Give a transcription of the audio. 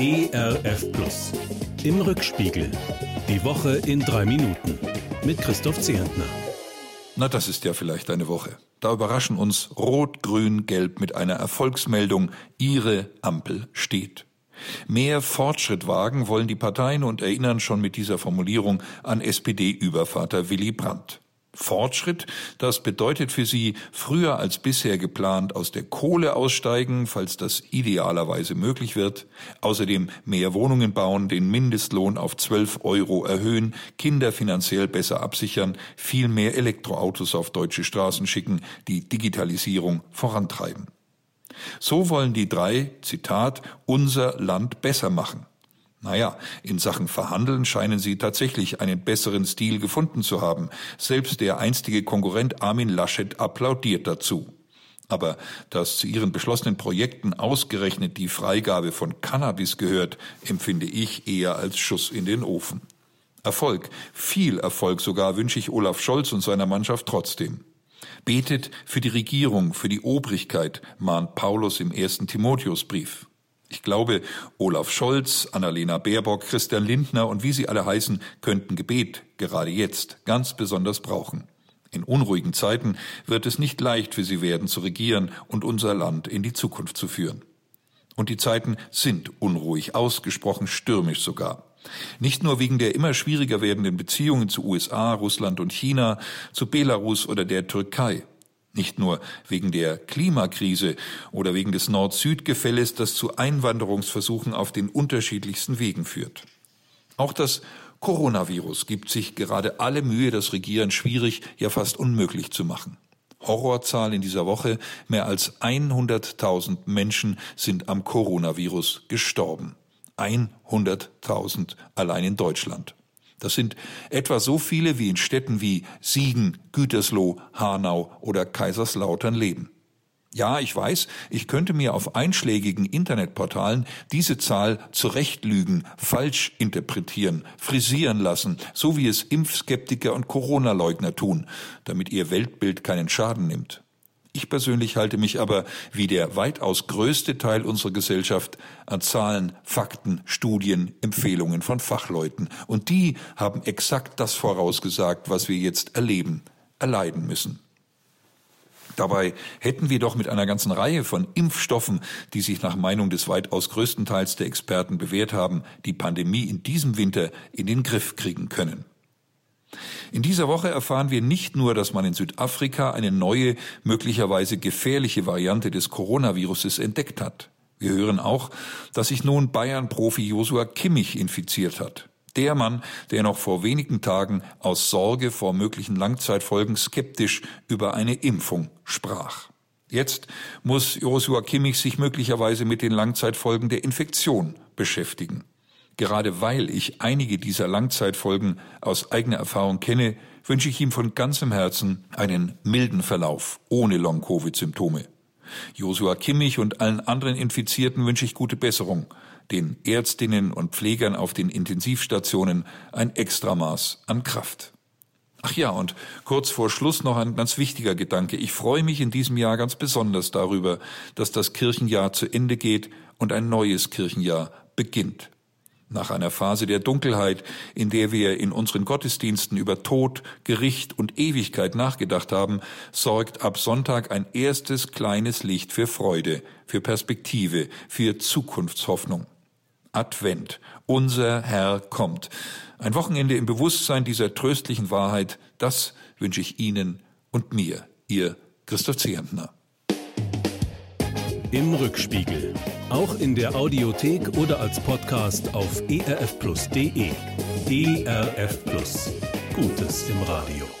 ERF Plus. Im Rückspiegel. Die Woche in drei Minuten. Mit Christoph Zehentner. Na, das ist ja vielleicht eine Woche. Da überraschen uns Rot, Grün, Gelb mit einer Erfolgsmeldung. Ihre Ampel steht. Mehr Fortschritt wagen wollen die Parteien und erinnern schon mit dieser Formulierung an SPD-Übervater Willy Brandt. Fortschritt, das bedeutet für sie früher als bisher geplant aus der Kohle aussteigen, falls das idealerweise möglich wird, außerdem mehr Wohnungen bauen, den Mindestlohn auf 12 Euro erhöhen, Kinder finanziell besser absichern, viel mehr Elektroautos auf deutsche Straßen schicken, die Digitalisierung vorantreiben. So wollen die drei, Zitat, unser Land besser machen. Naja, in Sachen Verhandeln scheinen sie tatsächlich einen besseren Stil gefunden zu haben. Selbst der einstige Konkurrent Armin Laschet applaudiert dazu. Aber dass zu ihren beschlossenen Projekten ausgerechnet die Freigabe von Cannabis gehört, empfinde ich eher als Schuss in den Ofen. Erfolg, viel Erfolg sogar wünsche ich Olaf Scholz und seiner Mannschaft trotzdem. Betet für die Regierung, für die Obrigkeit, mahnt Paulus im ersten Timotheusbrief. Ich glaube, Olaf Scholz, Annalena Baerbock, Christian Lindner und wie sie alle heißen, könnten Gebet gerade jetzt ganz besonders brauchen. In unruhigen Zeiten wird es nicht leicht für sie werden, zu regieren und unser Land in die Zukunft zu führen. Und die Zeiten sind unruhig, ausgesprochen stürmisch sogar. Nicht nur wegen der immer schwieriger werdenden Beziehungen zu USA, Russland und China, zu Belarus oder der Türkei. Nicht nur wegen der Klimakrise oder wegen des Nord-Süd-Gefälles, das zu Einwanderungsversuchen auf den unterschiedlichsten Wegen führt. Auch das Coronavirus gibt sich gerade alle Mühe, das Regieren schwierig, ja fast unmöglich zu machen. Horrorzahl in dieser Woche, mehr als 100.000 Menschen sind am Coronavirus gestorben. 100.000 allein in Deutschland. Das sind etwa so viele wie in Städten wie Siegen, Gütersloh, Hanau oder Kaiserslautern leben. Ja, ich weiß, ich könnte mir auf einschlägigen Internetportalen diese Zahl zurechtlügen, falsch interpretieren, frisieren lassen, so wie es Impfskeptiker und Corona-Leugner tun, damit ihr Weltbild keinen Schaden nimmt. Ich persönlich halte mich aber wie der weitaus größte Teil unserer Gesellschaft an Zahlen, Fakten, Studien, Empfehlungen von Fachleuten. Und die haben exakt das vorausgesagt, was wir jetzt erleben, erleiden müssen. Dabei hätten wir doch mit einer ganzen Reihe von Impfstoffen, die sich nach Meinung des weitaus größten Teils der Experten bewährt haben, die Pandemie in diesem Winter in den Griff kriegen können. In dieser Woche erfahren wir nicht nur, dass man in Südafrika eine neue, möglicherweise gefährliche Variante des Coronaviruses entdeckt hat. Wir hören auch, dass sich nun Bayern-Profi Josua Kimmich infiziert hat. Der Mann, der noch vor wenigen Tagen aus Sorge vor möglichen Langzeitfolgen skeptisch über eine Impfung sprach. Jetzt muss Josua Kimmich sich möglicherweise mit den Langzeitfolgen der Infektion beschäftigen. Gerade weil ich einige dieser Langzeitfolgen aus eigener Erfahrung kenne, wünsche ich ihm von ganzem Herzen einen milden Verlauf ohne Long-Covid-Symptome. Josua Kimmich und allen anderen Infizierten wünsche ich gute Besserung, den Ärztinnen und Pflegern auf den Intensivstationen ein Extramaß an Kraft. Ach ja, und kurz vor Schluss noch ein ganz wichtiger Gedanke. Ich freue mich in diesem Jahr ganz besonders darüber, dass das Kirchenjahr zu Ende geht und ein neues Kirchenjahr beginnt. Nach einer Phase der Dunkelheit, in der wir in unseren Gottesdiensten über Tod, Gericht und Ewigkeit nachgedacht haben, sorgt ab Sonntag ein erstes kleines Licht für Freude, für Perspektive, für Zukunftshoffnung. Advent. Unser Herr kommt. Ein Wochenende im Bewusstsein dieser tröstlichen Wahrheit, das wünsche ich Ihnen und mir, Ihr Christoph Zehentner. Im Rückspiegel. Auch in der Audiothek oder als Podcast auf erfplus.de. ERF Plus. Gutes im Radio.